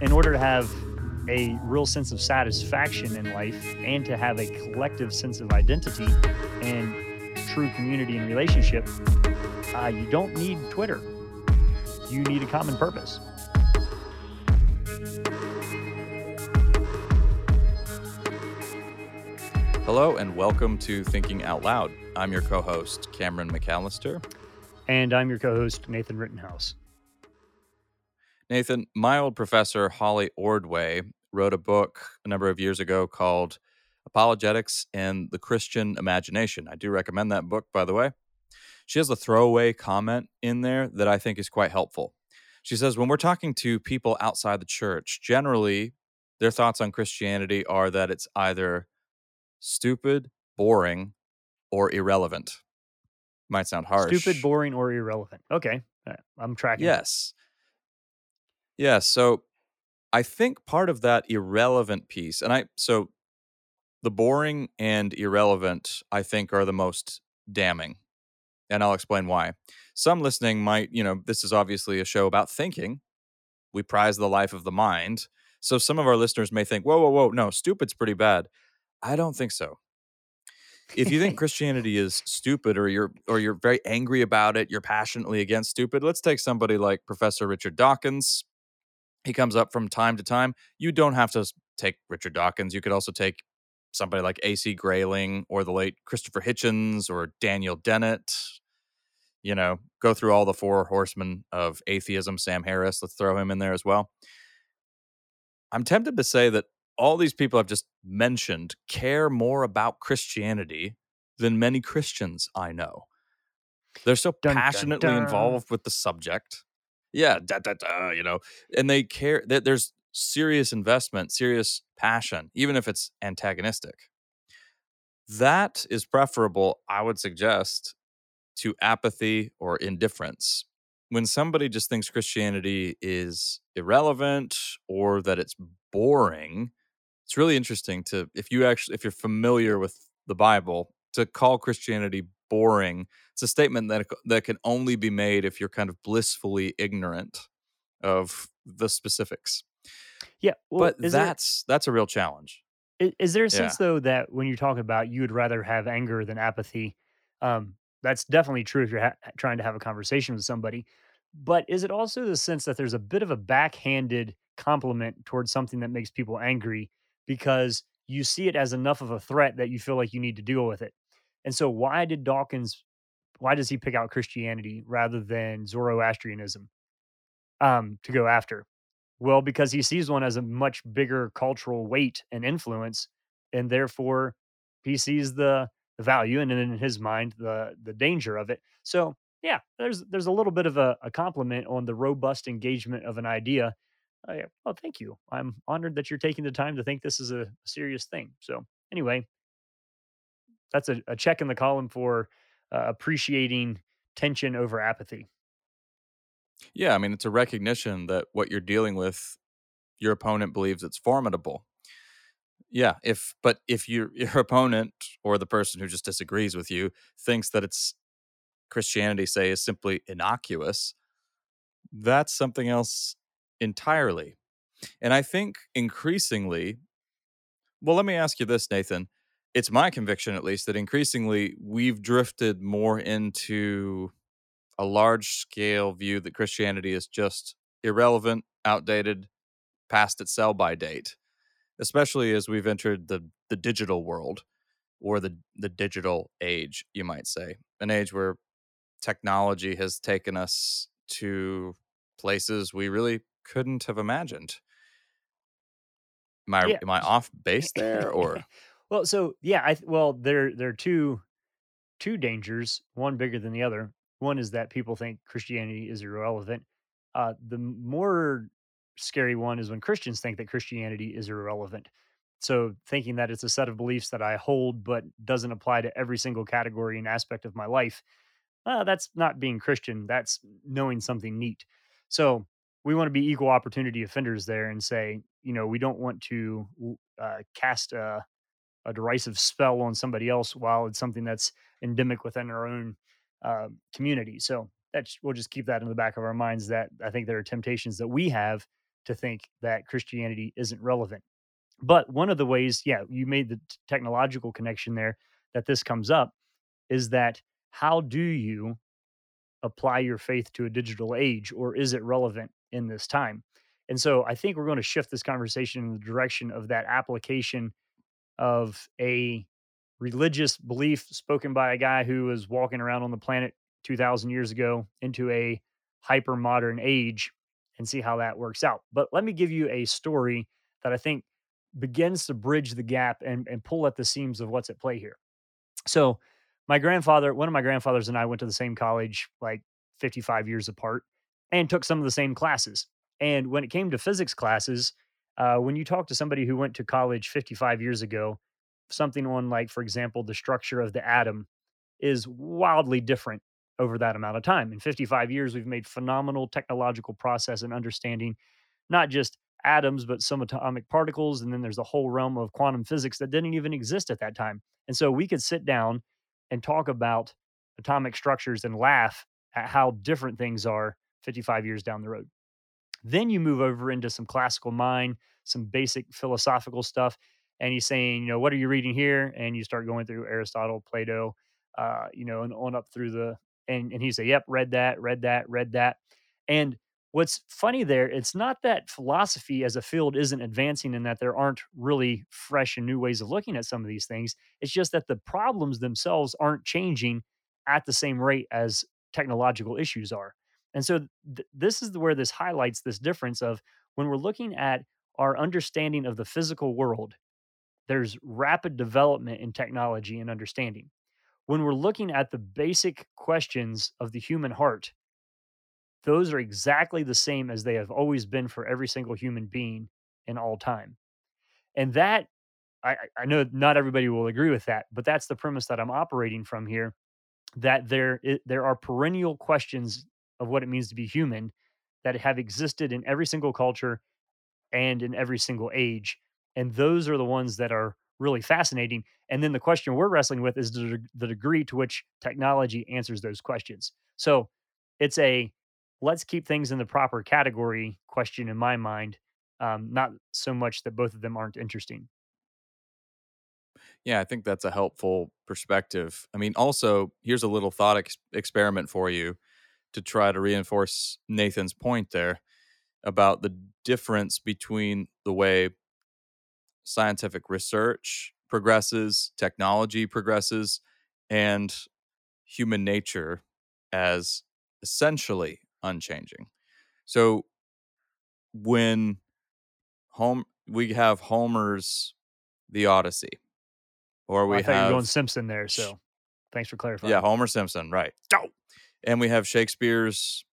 in order to have a real sense of satisfaction in life and to have a collective sense of identity and true community and relationship, uh, you don't need Twitter. You need a common purpose. Hello, and welcome to Thinking Out Loud. I'm your co host, Cameron McAllister. And I'm your co host, Nathan Rittenhouse. Nathan, my old professor, Holly Ordway, wrote a book a number of years ago called Apologetics and the Christian Imagination. I do recommend that book, by the way. She has a throwaway comment in there that I think is quite helpful. She says, when we're talking to people outside the church, generally their thoughts on Christianity are that it's either stupid, boring, or irrelevant. Might sound harsh. Stupid, boring, or irrelevant. Okay. I'm tracking. Yes. Yeah. So I think part of that irrelevant piece, and I, so the boring and irrelevant, I think, are the most damning. And I'll explain why. Some listening might, you know, this is obviously a show about thinking. We prize the life of the mind. So some of our listeners may think, whoa, whoa, whoa, no, stupid's pretty bad. I don't think so. If you think Christianity is stupid or you're or you're very angry about it, you're passionately against stupid, let's take somebody like Professor Richard Dawkins. He comes up from time to time. You don't have to take Richard Dawkins. You could also take somebody like AC Grayling or the late Christopher Hitchens or Daniel Dennett. You know, go through all the four horsemen of atheism. Sam Harris, let's throw him in there as well. I'm tempted to say that all these people I've just mentioned care more about Christianity than many Christians I know. They're so dun, passionately dun, dun. involved with the subject. Yeah, da, da, da, you know, and they care that there's serious investment, serious passion, even if it's antagonistic. That is preferable, I would suggest, to apathy or indifference. When somebody just thinks Christianity is irrelevant or that it's boring, it's really interesting to if you actually if you're familiar with the Bible to call Christianity boring. It's a statement that that can only be made if you're kind of blissfully ignorant of the specifics. Yeah, well, but that's there, that's a real challenge. Is, is there a sense yeah. though that when you're talking about you would rather have anger than apathy? Um, that's definitely true if you're ha- trying to have a conversation with somebody. But is it also the sense that there's a bit of a backhanded compliment towards something that makes people angry because you see it as enough of a threat that you feel like you need to deal with it. And so, why did Dawkins? Why does he pick out Christianity rather than Zoroastrianism um, to go after? Well, because he sees one as a much bigger cultural weight and influence, and therefore he sees the, the value and in his mind the the danger of it. So yeah, there's there's a little bit of a, a compliment on the robust engagement of an idea oh, oh, thank you. I'm honored that you're taking the time to think this is a serious thing. So, anyway, that's a, a check in the column for uh, appreciating tension over apathy. Yeah, I mean, it's a recognition that what you're dealing with, your opponent believes it's formidable. Yeah, if but if your your opponent or the person who just disagrees with you thinks that it's Christianity, say, is simply innocuous, that's something else entirely. And I think increasingly, well, let me ask you this, Nathan. It's my conviction, at least, that increasingly we've drifted more into a large scale view that Christianity is just irrelevant, outdated, past its sell by date, especially as we've entered the, the digital world or the, the digital age, you might say, an age where technology has taken us to places we really couldn't have imagined. Am I yeah. am I off base there or? Well, so yeah, I well there there are two two dangers, one bigger than the other. One is that people think Christianity is irrelevant. Uh, the more scary one is when Christians think that Christianity is irrelevant. So thinking that it's a set of beliefs that I hold but doesn't apply to every single category and aspect of my life, uh, that's not being Christian. That's knowing something neat. So we want to be equal opportunity offenders there and say, you know, we don't want to uh, cast a, a, derisive spell on somebody else while it's something that's endemic within our own uh, community. So that's we'll just keep that in the back of our minds. That I think there are temptations that we have to think that Christianity isn't relevant. But one of the ways, yeah, you made the technological connection there that this comes up is that how do you apply your faith to a digital age or is it relevant in this time? And so I think we're going to shift this conversation in the direction of that application of a religious belief spoken by a guy who was walking around on the planet 2000 years ago into a hyper modern age and see how that works out. But let me give you a story that I think begins to bridge the gap and, and pull at the seams of what's at play here. So, my grandfather, one of my grandfathers and I went to the same college like 55 years apart and took some of the same classes. And when it came to physics classes, uh, when you talk to somebody who went to college 55 years ago, something on like, for example, the structure of the atom is wildly different over that amount of time. In 55 years, we've made phenomenal technological process and understanding, not just atoms, but subatomic particles. And then there's a whole realm of quantum physics that didn't even exist at that time. And so we could sit down and talk about atomic structures and laugh at how different things are 55 years down the road. Then you move over into some classical mind, some basic philosophical stuff. And he's saying, you know, what are you reading here? And you start going through Aristotle, Plato, uh, you know, and on up through the, and, and he say, yep, read that, read that, read that. And what's funny there, it's not that philosophy as a field isn't advancing and that there aren't really fresh and new ways of looking at some of these things. It's just that the problems themselves aren't changing at the same rate as technological issues are. And so th- this is where this highlights this difference of when we're looking at our understanding of the physical world, there's rapid development in technology and understanding. When we're looking at the basic questions of the human heart, those are exactly the same as they have always been for every single human being in all time. And that, I, I know not everybody will agree with that, but that's the premise that I'm operating from here that there, there are perennial questions of what it means to be human that have existed in every single culture and in every single age. And those are the ones that are really fascinating. And then the question we're wrestling with is the, the degree to which technology answers those questions. So it's a let's keep things in the proper category question in my mind, um, not so much that both of them aren't interesting. Yeah, I think that's a helpful perspective. I mean, also, here's a little thought ex- experiment for you to try to reinforce Nathan's point there about the difference between the way scientific research progresses, technology progresses, and human nature as essentially unchanging. So when home we have Homer's The Odyssey, or oh, we well, I have going Simpson there. So thanks for clarifying. Yeah, Homer Simpson, right? And we have Shakespeare's,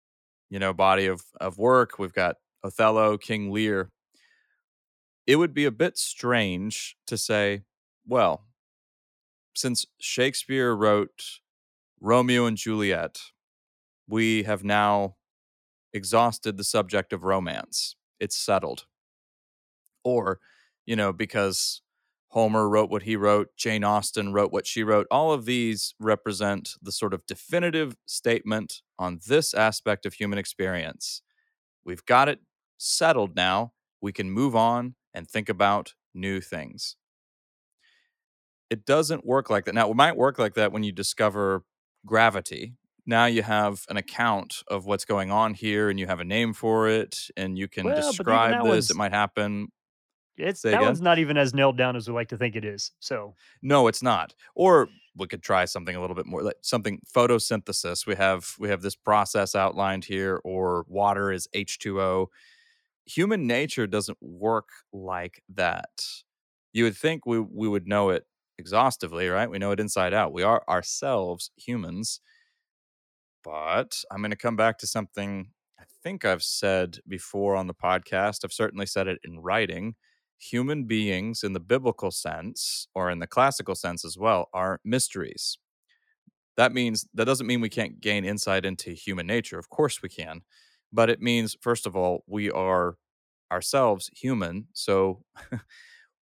you know, body of of work. We've got Othello, King Lear. It would be a bit strange to say, well, since Shakespeare wrote Romeo and Juliet, we have now exhausted the subject of romance. It's settled. Or, you know, because Homer wrote what he wrote, Jane Austen wrote what she wrote. All of these represent the sort of definitive statement on this aspect of human experience. We've got it settled now. We can move on and think about new things. It doesn't work like that. Now, it might work like that when you discover gravity. Now you have an account of what's going on here and you have a name for it and you can well, describe this. It might happen it's Say that again? one's not even as nailed down as we like to think it is. So no, it's not. Or we could try something a little bit more like something photosynthesis. We have we have this process outlined here, or water is H two O. Human nature doesn't work like that. You would think we we would know it exhaustively, right? We know it inside out. We are ourselves humans. But I'm going to come back to something I think I've said before on the podcast. I've certainly said it in writing human beings in the biblical sense or in the classical sense as well are mysteries. That means that doesn't mean we can't gain insight into human nature. Of course we can. But it means first of all we are ourselves human, so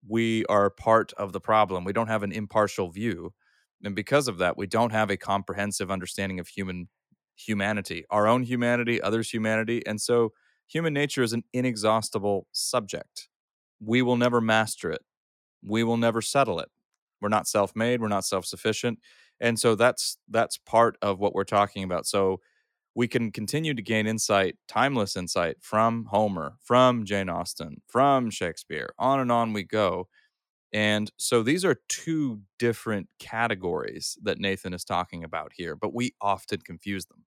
we are part of the problem. We don't have an impartial view. And because of that, we don't have a comprehensive understanding of human humanity, our own humanity, others' humanity. And so human nature is an inexhaustible subject. We will never master it. We will never settle it. We're not self-made, we're not self-sufficient. And so that's that's part of what we're talking about. So we can continue to gain insight, timeless insight from Homer, from Jane Austen, from Shakespeare, on and on we go. And so these are two different categories that Nathan is talking about here, but we often confuse them.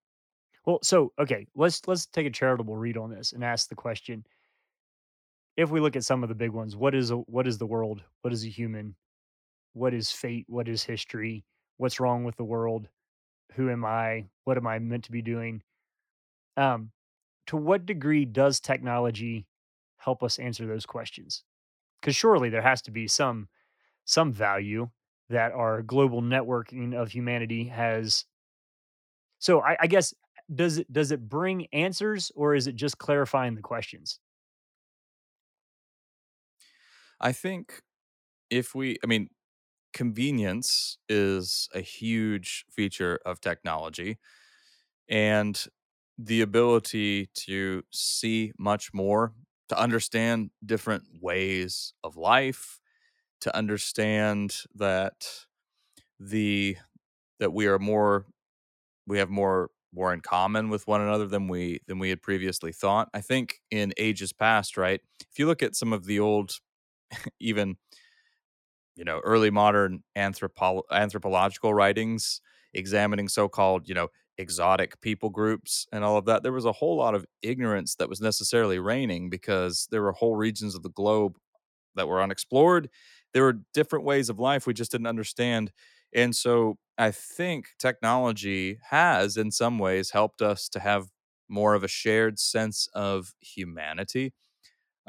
Well, so okay, let's let's take a charitable read on this and ask the question. If we look at some of the big ones, what is a, what is the world? What is a human? What is fate? What is history? What's wrong with the world? Who am I? What am I meant to be doing? Um, to what degree does technology help us answer those questions? Because surely there has to be some some value that our global networking of humanity has. So I, I guess does it does it bring answers or is it just clarifying the questions? I think if we, I mean, convenience is a huge feature of technology. And the ability to see much more, to understand different ways of life, to understand that the that we are more we have more more in common with one another than we than we had previously thought. I think in ages past, right? If you look at some of the old even you know early modern anthropo- anthropological writings examining so-called you know exotic people groups and all of that there was a whole lot of ignorance that was necessarily reigning because there were whole regions of the globe that were unexplored. There were different ways of life we just didn't understand. And so i think technology has in some ways helped us to have more of a shared sense of humanity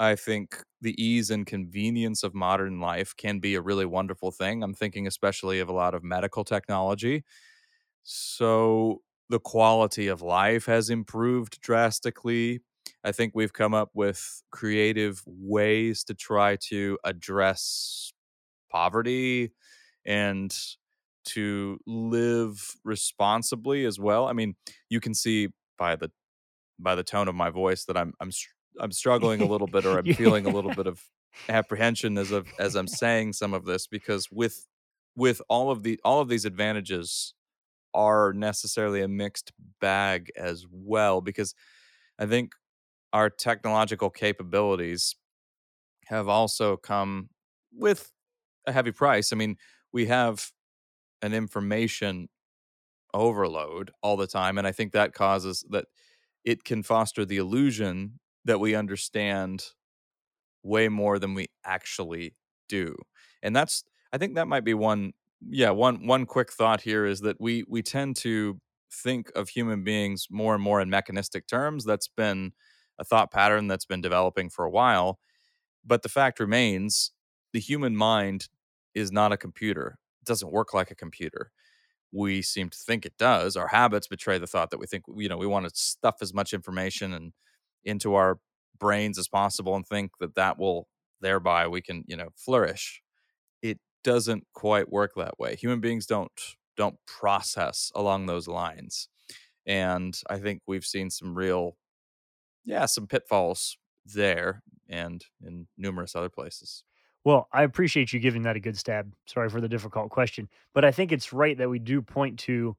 I think the ease and convenience of modern life can be a really wonderful thing. I'm thinking especially of a lot of medical technology. So the quality of life has improved drastically. I think we've come up with creative ways to try to address poverty and to live responsibly as well. I mean, you can see by the by the tone of my voice that I'm I'm I'm struggling a little bit, or I'm feeling a little bit of apprehension as of as I'm saying some of this because with with all of the all of these advantages are necessarily a mixed bag as well because I think our technological capabilities have also come with a heavy price. I mean, we have an information overload all the time and I think that causes that it can foster the illusion that we understand way more than we actually do. And that's I think that might be one yeah, one one quick thought here is that we we tend to think of human beings more and more in mechanistic terms. That's been a thought pattern that's been developing for a while. But the fact remains the human mind is not a computer. It doesn't work like a computer. We seem to think it does. Our habits betray the thought that we think, you know, we want to stuff as much information and into our brains as possible and think that that will thereby we can you know flourish it doesn't quite work that way. Human beings don't don't process along those lines and i think we've seen some real yeah some pitfalls there and in numerous other places. Well i appreciate you giving that a good stab. Sorry for the difficult question but i think it's right that we do point to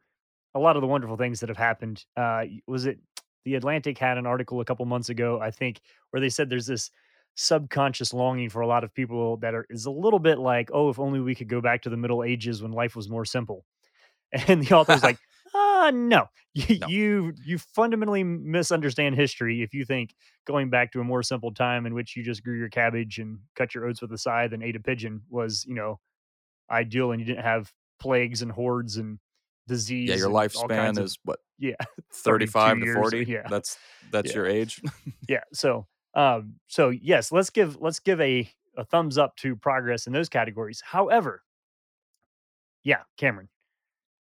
a lot of the wonderful things that have happened. Uh was it the Atlantic had an article a couple months ago, I think, where they said there's this subconscious longing for a lot of people that are is a little bit like, oh, if only we could go back to the Middle Ages when life was more simple. And the author's like, ah, uh, no. You, no. you you fundamentally misunderstand history if you think going back to a more simple time in which you just grew your cabbage and cut your oats with a scythe and ate a pigeon was, you know, ideal and you didn't have plagues and hordes and disease. Yeah, your lifespan is what? Yeah, 35 to 40. Yeah. That's that's yeah. your age. yeah. So um so yes, let's give let's give a a thumbs up to progress in those categories. However, yeah, Cameron.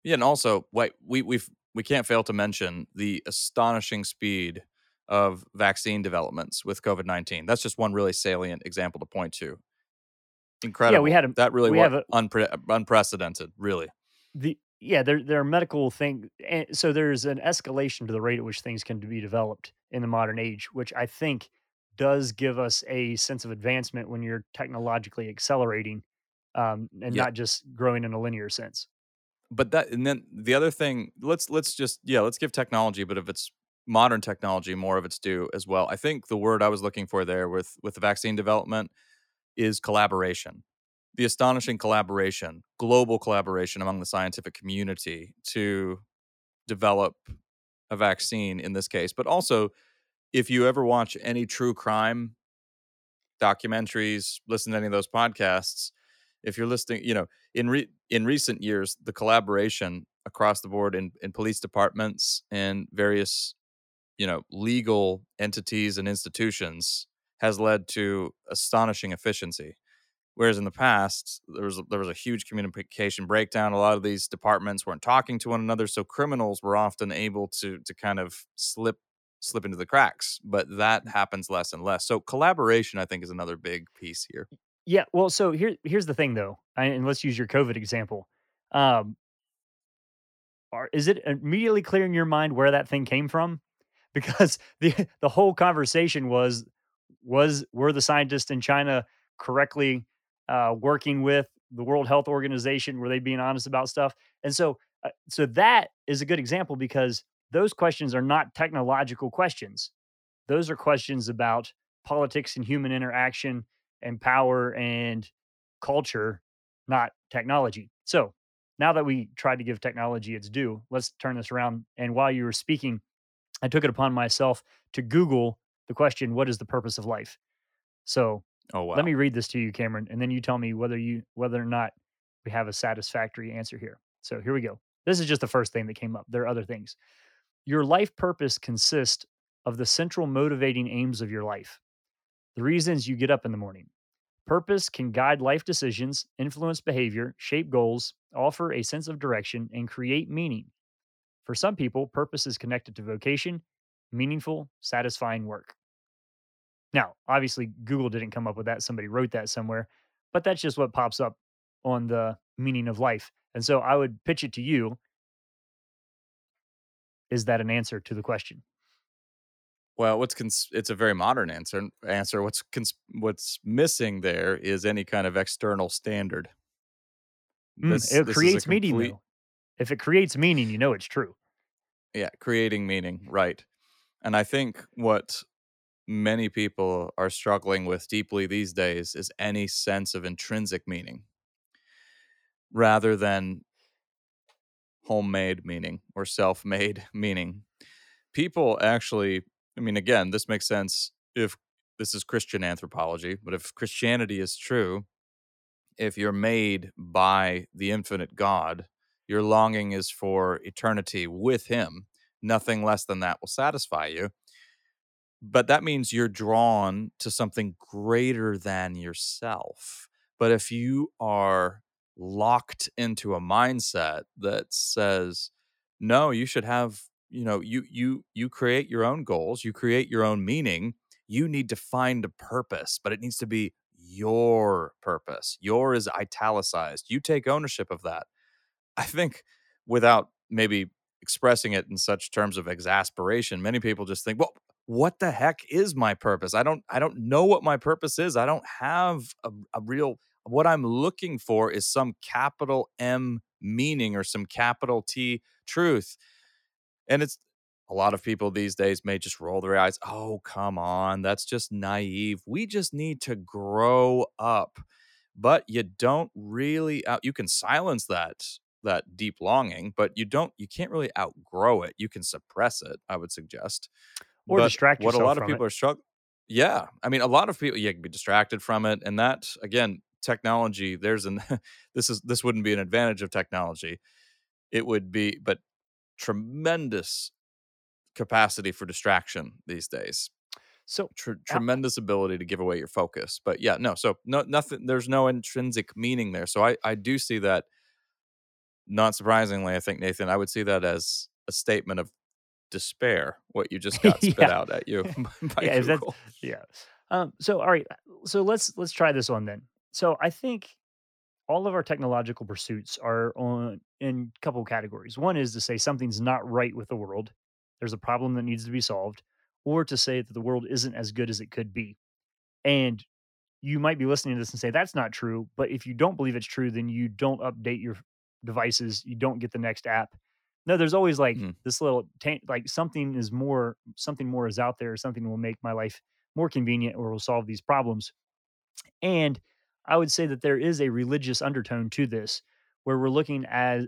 Yeah, and also wait, we we've we can't fail to mention the astonishing speed of vaccine developments with COVID nineteen. That's just one really salient example to point to. Incredible. Yeah, we had a, that really was unpre- unprecedented. Really. The yeah, there there are medical things, and so there's an escalation to the rate at which things can be developed. in the modern age, which I think does give us a sense of advancement when you're technologically accelerating um, and Yeah. not just growing in a linear sense. But that and then the other thing, let's let's just yeah, let's give technology, but if it's modern technology, more of its due as well. I think the word I was looking for there with with the vaccine development is collaboration. The astonishing collaboration, global collaboration among the scientific community to develop a vaccine in this case. But also, if you ever watch any true crime documentaries, listen to any of those podcasts, if you're listening, you know, in re- in recent years, the collaboration across the board in, in police departments and various, you know, legal entities and institutions has led to astonishing efficiency. Whereas in the past, there was there was a huge communication breakdown. A lot of these departments weren't talking to one another, so criminals were often able to to kind of slip slip into the cracks. But that happens less and less. So collaboration, I think, is another big piece here. Yeah, well, so here here's the thing though, and let's use your COVID example. Um, are, is it immediately clear in your mind where that thing came from? Because the the whole conversation was was were the scientists in China correctly uh, working with the World Health Organization? Were they being honest about stuff? And so, uh, so that is a good example because those questions are not technological questions. Those are questions about politics and human interaction and power and culture, not technology. So now that we tried to give technology its due, let's turn this around. And while you were speaking, I took it upon myself to Google the question, what is the purpose of life? So Oh wow. let me read this to you, Cameron, and then you tell me whether you whether or not we have a satisfactory answer here. So here we go. This is just the first thing that came up. There are other things. Your life purpose consists of the central motivating aims of your life, the reasons you get up in the morning. Purpose can guide life decisions, influence behavior, shape goals, offer a sense of direction, and create meaning. For some people, purpose is connected to vocation, meaningful, satisfying work. Now, obviously, Google didn't come up with that. Somebody wrote that somewhere, but that's just what pops up on the meaning of life. And so I would pitch it to you. Is that an answer to the question? Well, what's cons- it's a very modern answer. Answer. What's cons- what's missing there is any kind of external standard. Mm, it this is a creates meaning, though. If it creates meaning, you know it's true. yeah, creating meaning, right? And I think what many people are struggling with deeply these days is any sense of intrinsic meaning rather than homemade meaning or self-made meaning. People actually, I mean, again, this makes sense if this is Christian anthropology, but if Christianity is true, if you're made by the infinite God, your longing is for eternity with Him. Nothing less than that will satisfy you. But that means you're drawn to something greater than yourself. But if you are locked into a mindset that says, no, you should have, you know, you you you create your own goals, you create your own meaning, you need to find a purpose, but it needs to be your purpose. Your is italicized. You take ownership of that. I think without maybe expressing it in such terms of exasperation, many people just think, well, what the heck is my purpose? I don't I don't know what my purpose is. I don't have a, a real what I'm looking for is some capital M meaning or some capital T truth. And it's a lot of people these days may just roll their eyes. Oh, come on. That's just naive. We just need to grow up. But you don't really out you can silence that that deep longing, but you don't you can't really outgrow it. You can suppress it, I would suggest. Or But distract what a yourself lot of from it. people are struggling yeah, I mean, a lot of people yeah, can be distracted from it, and that again, technology. There's an this is this wouldn't be an advantage of technology. It would be, but tremendous capacity for distraction these days. So Tr- uh, tremendous ability to give away your focus. But yeah, no. So no, nothing. There's no intrinsic meaning there. So I I do see that. Not surprisingly, I think Nathan, I would see that as a statement of despair. What you just got spit yeah, out at you by yeah, yeah. Um, so all right, so let's let's try this on then. So I think all of our technological pursuits are on in a couple categories. One is to say something's not right with the world. There's a problem that needs to be solved, or to say that the world isn't as good as it could be. And you might be listening to this and say that's not true, but if you don't believe it's true, then you don't update your devices, you don't get the next app. No, there's always like Mhm. this little taint, like something is more, something more is out there, something will make my life more convenient or will solve these problems. And I would say that there is a religious undertone to this, where we're looking at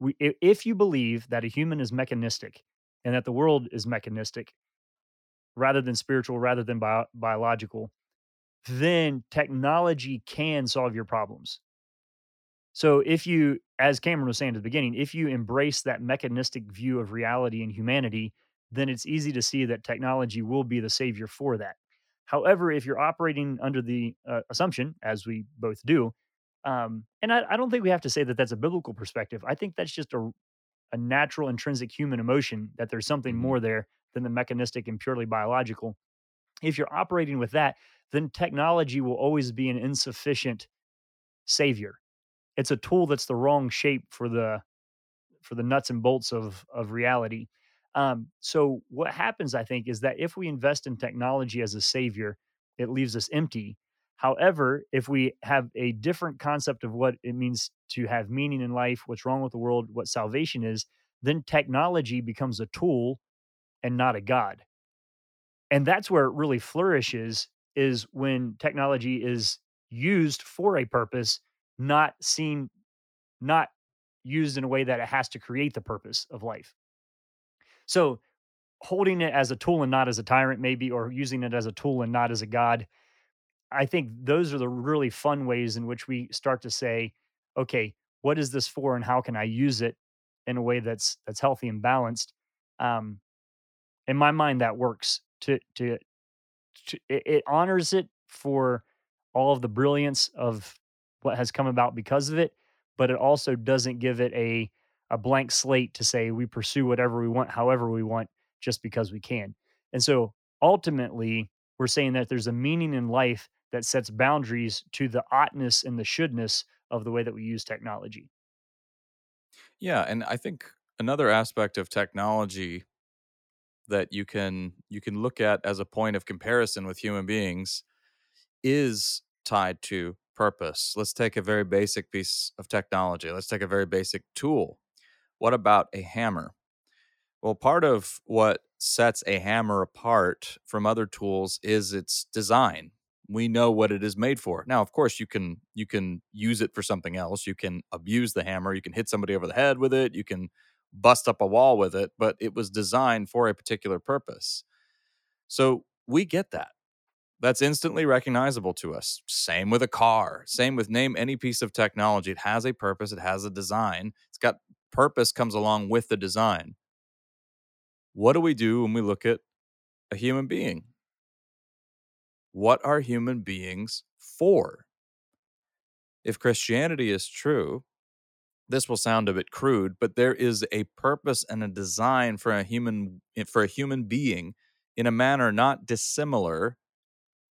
we, if you believe that a human is mechanistic and that the world is mechanistic rather than spiritual, rather than bio, biological, then technology can solve your problems. So if you, as Cameron was saying at the beginning, if you embrace that mechanistic view of reality and humanity, then it's easy to see that technology will be the savior for that. However, if you're operating under the uh, assumption, as we both do, um, and I, I don't think we have to say that that's a biblical perspective. I think that's just a, a natural, intrinsic human emotion that there's something Mhm. more there than the mechanistic and purely biological. If you're operating with that, then technology will always be an insufficient savior it's a tool that's the wrong shape for the for the nuts and bolts of of reality. Um, so what happens, I think, is that if we invest in technology as a savior, it leaves us empty. However, if we have a different concept of what it means to have meaning in life, what's wrong with the world, what salvation is, then technology becomes a tool and not a god. And that's where it really flourishes is when technology is used for a purpose, not seen not used in a way that it has to create the purpose of life. So holding it as a tool and not as a tyrant, maybe, or using it as a tool and not as a god, I think those are the really fun ways in which we start to say, okay, what is this for, and how can I use it in a way that's that's healthy and balanced? Um, in my mind, that works. To to, to it, it honors it for all of the brilliance of what has come about because of it, but it also doesn't give it a a blank slate to say we pursue whatever we want, however we want, just because we can. And so ultimately, we're saying that there's a meaning in life that sets boundaries to the oughtness and the shouldness of the way that we use technology. Yeah, and I think another aspect of technology that you can you can look at as a point of comparison with human beings is tied to purpose. Let's take a very basic piece of technology. Let's take a very basic tool. What about a hammer? Well, part of what sets a hammer apart from other tools is its design. We know what it is made for. Now, of course, you can you can use it for something else. You can abuse the hammer. You can hit somebody over the head with it. You can bust up a wall with it, but it was designed for a particular purpose. So we get that. That's instantly recognizable to us. Same with a car. Same with name any piece of technology. It has a purpose. It has a design. It's got purpose comes along with the design. What do we do when we look at a human being? What are human beings for? If Christianity is true, this will sound a bit crude, but there is a purpose and a design for a human eh, for a human being in a manner not dissimilar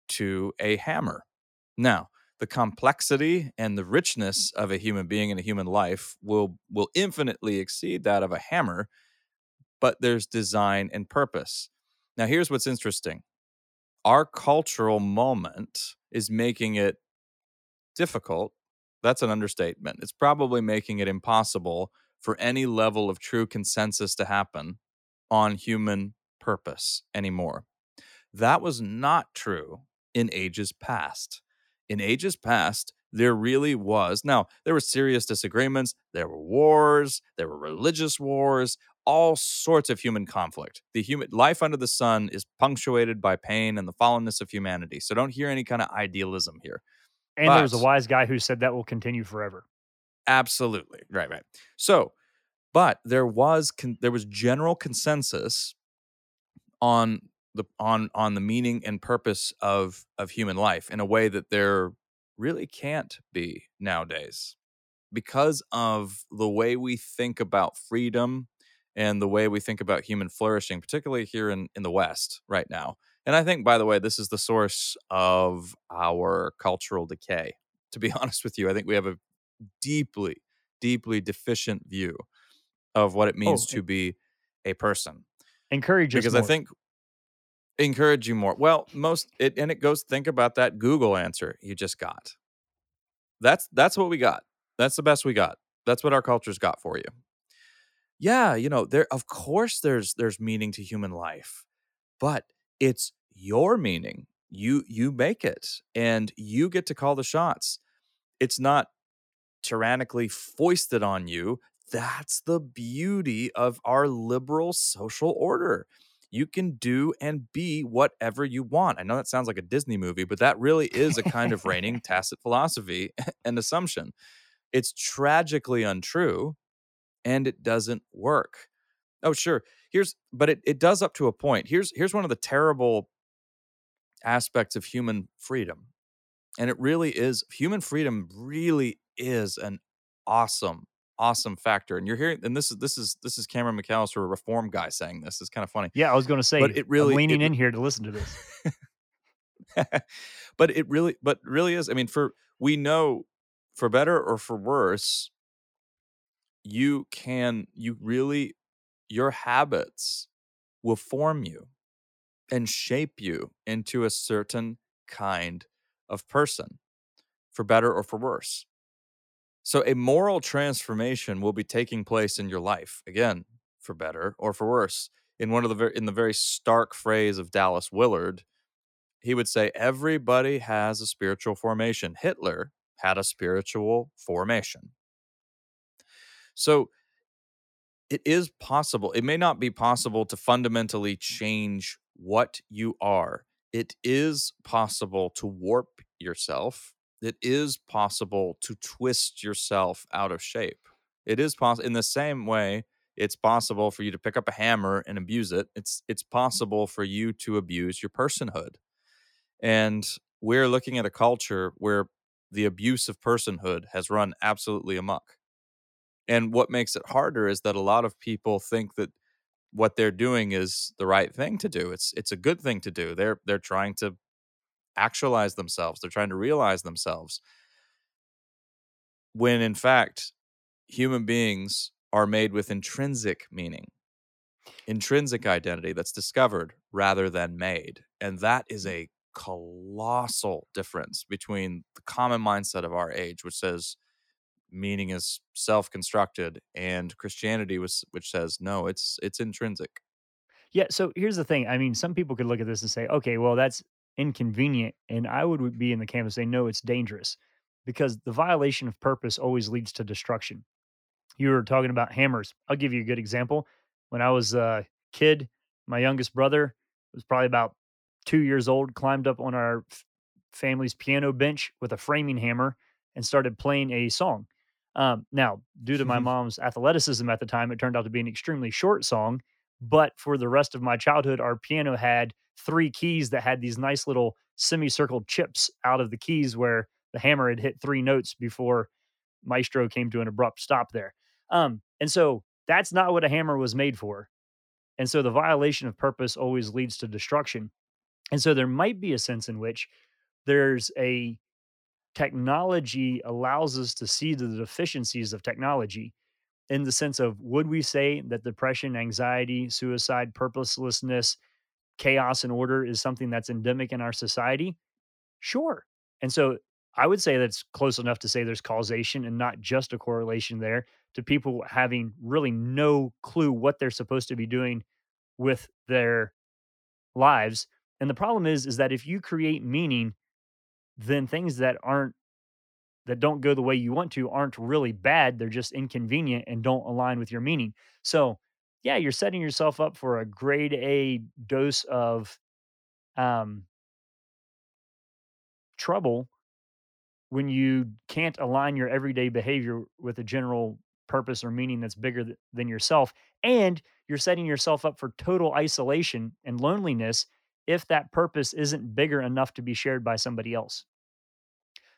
to a hammer. Now, the complexity and the richness of a human being and a human life will will infinitely exceed that of a hammer, but there's design and purpose. Now, here's what's interesting. Our cultural moment is making it difficult. That's an understatement. It's probably making it impossible for any level of true consensus to happen on human purpose anymore. That was not true in ages past. In ages past, there really was. Now, there were serious disagreements, there were wars, there were religious wars, all sorts of human conflict. The human life under the sun is punctuated by pain and the fallenness of humanity. So don't hear any kind of idealism here. And there was a wise guy who said that will continue forever. Absolutely. Right, right. So, but there was con- there was general consensus on the on on the meaning and purpose of of human life in a way that there really can't be nowadays. Because of the way we think about freedom and the way we think about human flourishing particularly here in in the west right now. And i think by the way this is the source of our cultural decay to be honest with you. I think we have a deeply deeply deficient view of what it means Oh, to be a person Encourage us because I think encourage you more. Well, most it and it goes think about that Google answer you just got. That's that's what we got. That's the best we got. That's what our culture's got for you. Yeah, you know, there of course there's there's meaning to human life, but it's your meaning. You you make it and you get to call the shots. It's not tyrannically foisted on you. That's the beauty of our liberal social order. You can do and be whatever you want. I know that sounds like a Disney movie, but that really is a kind of reigning tacit philosophy and assumption. It's tragically untrue and it doesn't work. Oh, sure. Here's but it, it does up to a point. Here's here's one of the terrible aspects of human freedom. And it really is human freedom really is an awesome awesome factor and you're hearing and this is this is this is cameron mcallister a reform guy saying this. It's kind of funny yeah i was going to say but it really I'm leaning it, in here to listen to this. But it really but really is i mean for we know for better or for worse you can you really your habits will form you and shape you into a certain kind of person for better or for worse so a moral transformation will be taking place in your life again, for better or for worse. In one of the in the very stark phrase of Dallas Willard, he would say everybody has a spiritual formation. Hitler had a spiritual formation. So it is possible. It may not be possible to fundamentally change what you are. It is possible to warp yourself it is possible to twist yourself out of shape. It is possible in the same way it's possible for you to pick up a hammer and abuse it. It's it's mm. possible for you to abuse your personhood. And we're looking at a culture where the abuse of personhood has run absolutely amok. And what makes it harder is that a lot of people think that what they're doing is the right thing to do. It's it's a good thing to do. They're they're trying to actualize themselves, they're trying to realize themselves. When in fact, human beings are made with intrinsic meaning, intrinsic mm. identity that's discovered rather than made. And that is mm. a colossal difference between the common mindset of our age, which says meaning is self-constructed, and Christianity, was, which says no, it's it's intrinsic. Yeah. So here's the thing. I mean, some people could look at this and say, okay, well, that's inconvenient. And I would be in the camp and say, no, it's dangerous because the violation of purpose always leads to destruction. You were talking about hammers. I'll give you a good example. When I was a kid, my youngest brother was probably about two years old, climbed up on our family's piano bench with a framing hammer and started playing a song. Um, now, due to my mom's athleticism at the time, it turned out to be an extremely short song. But for the rest of my childhood, our piano had three keys that had these nice little semicircle chips out of the keys where the hammer had hit three notes before Maestro came to an abrupt stop there. Um, and so that's not what a hammer was made for. And so the violation of purpose always leads to destruction. And so there might be a sense in which there's a technology allows us to see the deficiencies of technology in the sense of would we say that depression, anxiety, suicide, purposelessness, chaos and order is something that's endemic in our society? Sure. And so I would say that's close enough to say there's causation and not just a correlation there to people having really no clue what they're supposed to be doing with their lives. And the problem is is that if you create meaning, then things that aren't that don't go the way you want to aren't really bad. They're just inconvenient and don't align with your meaning. So yeah, you're setting yourself up for a grade A dose of um, trouble when you can't align your everyday behavior with a general purpose or meaning that's bigger th- than yourself. And you're setting yourself up for total isolation and loneliness if that purpose isn't bigger enough to be shared by somebody else.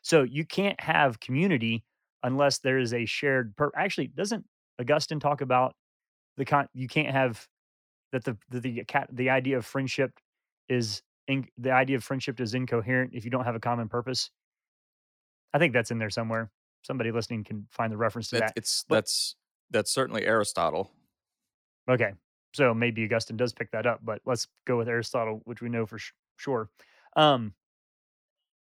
So you can't have community unless there is a shared purpose. Actually, doesn't Augustine talk about the con you can't have that the the the, cat, the idea of friendship is in, the idea of friendship is incoherent if you don't have a common purpose. I think that's in there somewhere. Somebody listening can find the reference to that. It's but, that's that's certainly Aristotle. Okay. So maybe Augustine does pick that up, but let's go with Aristotle, which we know for sh- sure. Um,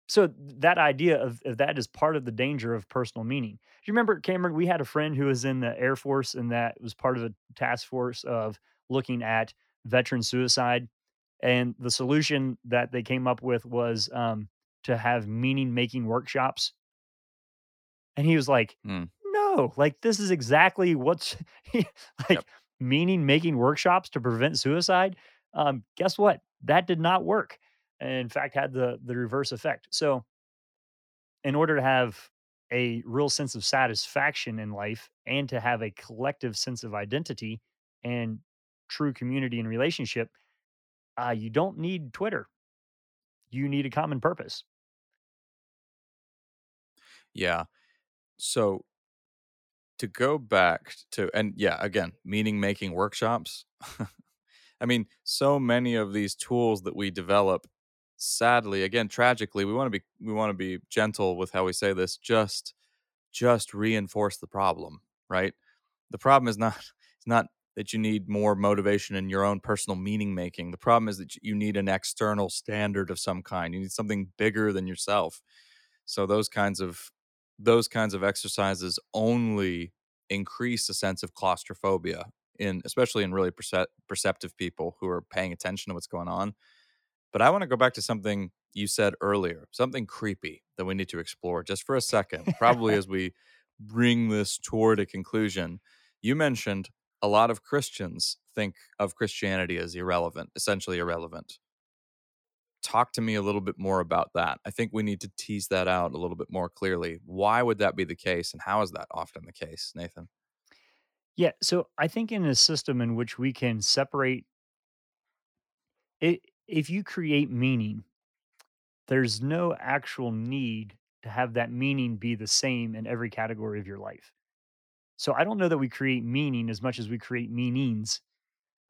so that idea of, of that is part of the danger of personal meaning. Do you remember, Cameron? We had a friend who was in the Air Force, and that was part of a task force of looking at veteran suicide. And the solution that they came up with was um, to have meaning making workshops. And he was like, Mm. no, like this is exactly what's like Yep. meaning making workshops to prevent suicide. Um, guess what? That did not work. And in fact, had the the reverse effect. So, in order to have a real sense of satisfaction in life and to have a collective sense of identity and true community and relationship, uh, you don't need Twitter. You need a common purpose. Yeah. So to go back to and yeah, again, meaning making workshops. I mean, so many of these tools that we develop, sadly, again, tragically, we want to be we want to be gentle with how we say this, just just reinforce the problem, right? The problem is not it's not that you need more motivation in your own personal meaning making. The problem is that you need an external standard of some kind. You need something bigger than yourself. So those kinds of those kinds of exercises only increase a sense of claustrophobia in especially in really perce- perceptive people who are paying attention to what's going on. But I want to go back to something you said earlier, something creepy that we need to explore just for a second, probably as we bring this toward a conclusion. You mentioned a lot of Christians think of Christianity as irrelevant, essentially irrelevant. Talk to me a little bit more about that. I think we need to tease that out a little bit more clearly. Why would that be the case, and how is that often the case, Nathan? Yeah. So I think in a system in which we can separate it, if you create meaning, there's no actual need to have that meaning be the same in every category of your life. So I don't know that we create meaning as much as we create meanings.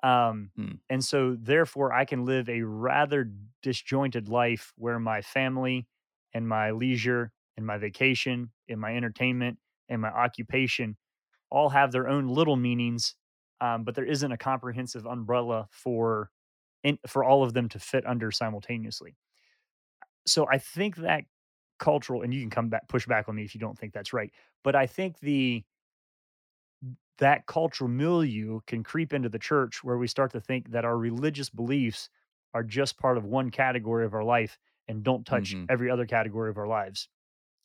Um, Hmm. and so therefore I can live a rather disjointed life where my family and my leisure and my vacation and my entertainment and my occupation all have their own little meanings, um, but there isn't a comprehensive umbrella for in, for all of them to fit under simultaneously. So I think that cultural, and you can come back push back on me if you don't think that's right, but I think the that cultural milieu can creep into the church where we start to think that our religious beliefs are just part of one category of our life and don't touch hmm every other category of our lives.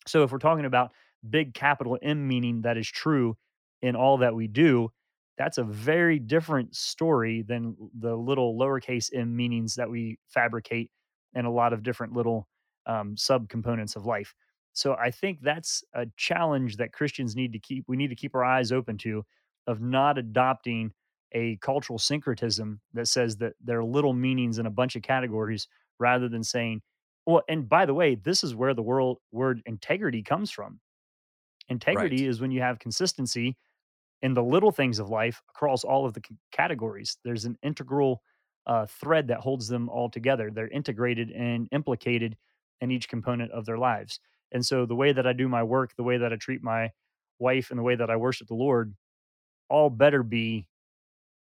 So if we're talking about big capital M meaning that is true in all that we do, that's a very different story than the little lowercase m meanings that we fabricate in a lot of different little um, subcomponents of life. So I think that's a challenge that Christians need to keep. We need to keep our eyes open to, of not adopting a cultural syncretism that says that there are little meanings in a bunch of categories, rather than saying, well, and by the way, this is where the world word integrity comes from. Integrity Right. is when you have consistency in the little things of life across all of the c- categories. There's an integral uh, thread that holds them all together. They're integrated and implicated in each component of their lives. And so the way that I do my work, the way that I treat my wife, and the way that I worship the Lord all better be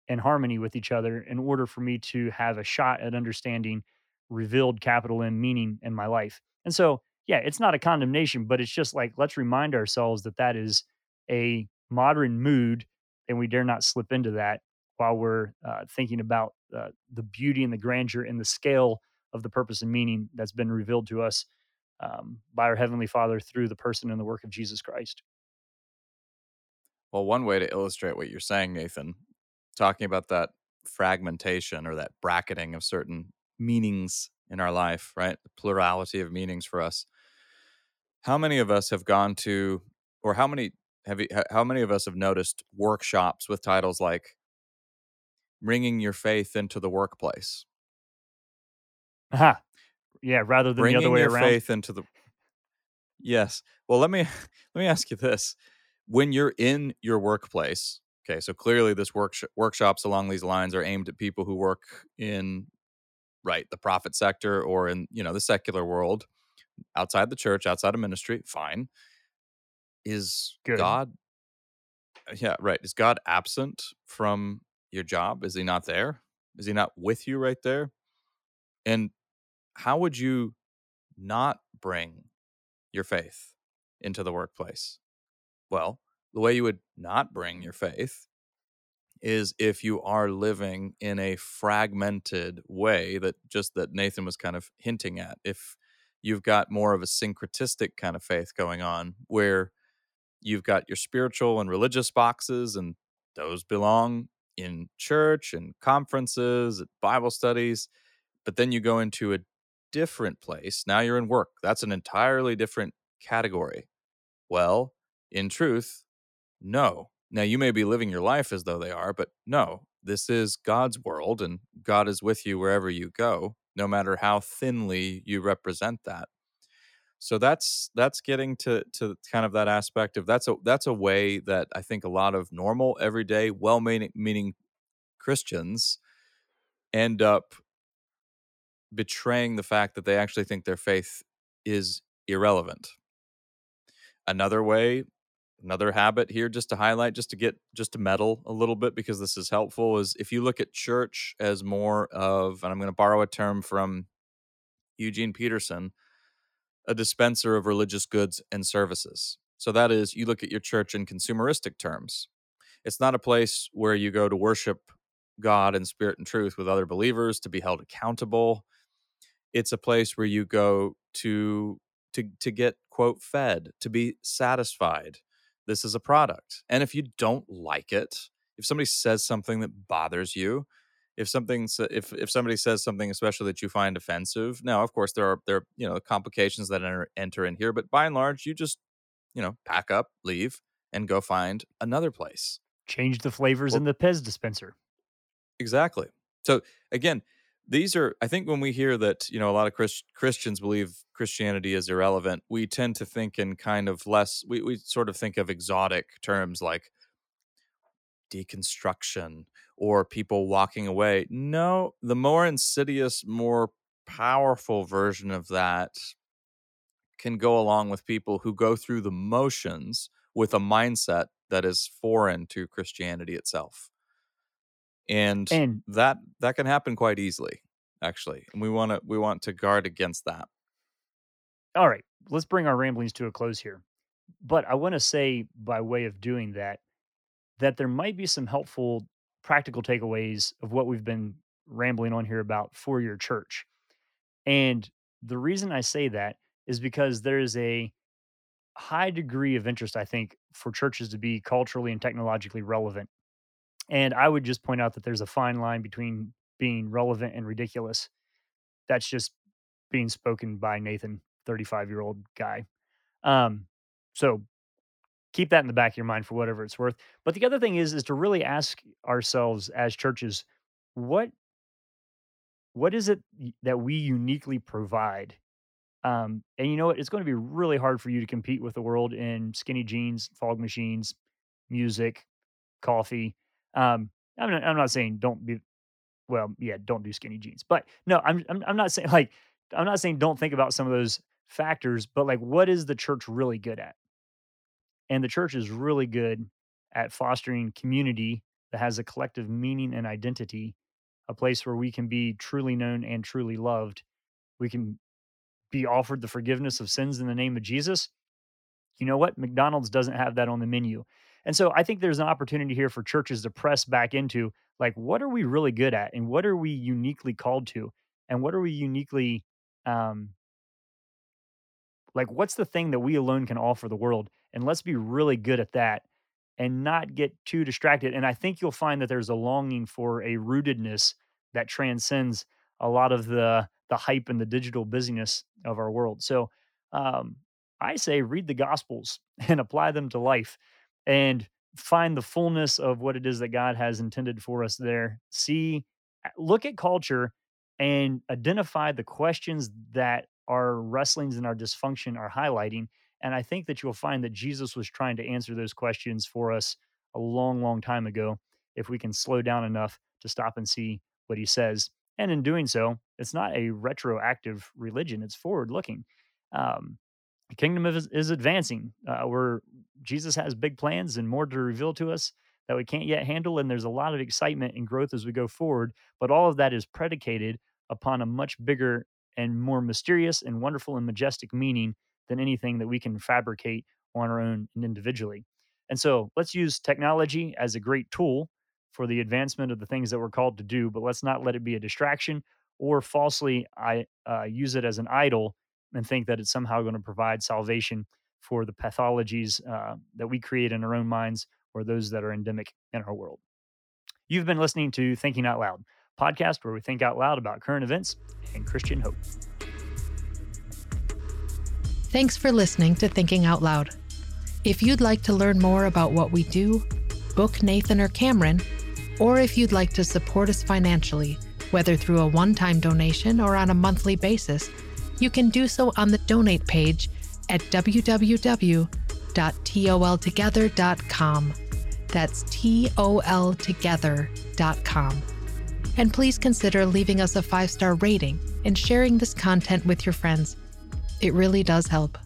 in harmony with each other in order for me to have a shot at understanding revealed capital M meaning in my life. And so, yeah, it's not a condemnation, but it's just like let's remind ourselves that that is a modern mood, and we dare not slip into that while we're uh, thinking about uh, the beauty and the grandeur and the scale of the purpose and meaning that's been revealed to us um, by our Heavenly Father through the person and the work of Jesus Christ. Well, one way to illustrate what you're saying, Nathan, talking about that fragmentation or that bracketing of certain meanings in our life, right? The plurality of meanings for us. How many of us have gone to, or how many have you, how many of us have noticed workshops with titles like "Bringing Your Faith into the Workplace," Aha. Yeah, rather than the other way Your around. Faith into the"? Yes. Well, let me let me ask you this: When you're in your workplace, okay, so clearly this work workshops along these lines are aimed at people who work in right the profit sector or in you know the secular world outside the church outside of ministry fine is Good. god uh, yeah right is god absent from your job? Is he not there? Is he not with you right there? And how would you not bring your faith into the workplace? Well, the way you would not bring your faith is if you are living in a fragmented way that just that Nathan was kind of hinting at. If you've got more of a syncretistic kind of faith going on where you've got your spiritual and religious boxes and those belong in church and conferences, Bible studies, but then you go into a different place. Now you're in work. That's an entirely different category. Well, in truth, no. Now, you may be living your life as though they are, but no, this is God's world and God is with you wherever you go, no matter how thinly you represent that. So that's that's getting to to kind of that aspect of that's a that's a way that I think a lot of normal everyday well-meaning meaning Christians end up betraying the fact that they actually think their faith is irrelevant. Another way another habit here just to highlight just to get just to meddle a little bit because this is helpful is if you look at church as more of and i'm going to borrow a term from eugene peterson a dispenser of religious goods and services. So that is you look at your church in consumeristic terms. It's not a place where you go to worship god in spirit and truth with other believers to be held accountable. It's a place where you go to to to get quote fed to be satisfied. This is a product. And if you don't like it, if somebody says something that bothers you, if something if if somebody says something especially that you find offensive, now of course there are there are, you know complications that enter, enter in here, but by and large you just you know pack up, leave, and go find another place. Change the flavors well, in the Pez dispenser. Exactly. So again, these are i think when we hear that you know a lot of Christ, christians believe christianity is irrelevant we tend to think in kind of less we, we sort of think of exotic terms like deconstruction or people walking away. No the more insidious more powerful version of that can go along with people who go through the motions with a mindset that is foreign to christianity itself. And, and that that can happen quite easily actually and we want to we want to guard against that. All right let's bring our ramblings to a close here. But i want to say by way of doing that that there might be some helpful practical takeaways of what we've been rambling on here about for your church and the reason i say that is because there is a high degree of interest i think for churches to be culturally and technologically relevant and I would just point out that there's a fine line between being relevant and ridiculous. That's just being spoken by Nathan, 35 year old guy. Um, so keep that in the back of your mind for whatever it's worth. But the other thing is, is to really ask ourselves as churches, what, what is it that we uniquely provide? Um, and you know what? It's going to be really hard for you to compete with the world in skinny jeans, fog machines, music, coffee, um, I'm not, I'm not saying don't be, well, yeah, don't do skinny jeans, but no, I'm, I'm, I'm not saying like, I'm not saying don't think about some of those factors, but like, what is the church really good at? And the church is really good at fostering community that has a collective meaning and identity, a place where we can be truly known and truly loved. We can be offered the forgiveness of sins in the name of Jesus. You know what? McDonald's doesn't have that on the menu. And so I think there's an opportunity here for churches to press back into like, what are we really good at? And what are we uniquely called to? And what are we uniquely, um, like, what's the thing that we alone can offer the world? And let's be really good at that and not get too distracted. And I think you'll find that there's a longing for a rootedness that transcends a lot of the the hype and the digital busyness of our world. So um, I say read the Gospels and apply them to life and find the fullness of what it is that God has intended for us there. See, look at culture and identify the questions that our wrestlings and our dysfunction are highlighting. And I think that you'll find that Jesus was trying to answer those questions for us a long, long time ago if we can slow down enough to stop and see what he says. And in doing so, it's not a retroactive religion, it's forward looking. Um, the kingdom is, is advancing. Uh, where Jesus has big plans and more to reveal to us that we can't yet handle. And there's a lot of excitement and growth as we go forward. But all of that is predicated upon a much bigger and more mysterious and wonderful and majestic meaning than anything that we can fabricate on our own and individually. And so let's use technology as a great tool for the advancement of the things that we're called to do, but let's not let it be a distraction or falsely I uh, use it as an idol and think that it's somehow going to provide salvation for the pathologies uh, that we create in our own minds or those that are endemic in our world. You've been listening to Thinking Out Loud, podcast where we think out loud about current events and Christian hope. Thanks for listening to Thinking Out Loud. If you'd like to learn more about what we do, book Nathan or Cameron, or if you'd like to support us financially, whether through a one time donation or on a monthly basis, you can do so on the donate page at www.toltogether.com. That's toltogether.com. And please consider leaving us a five star rating and sharing this content with your friends. It really does help.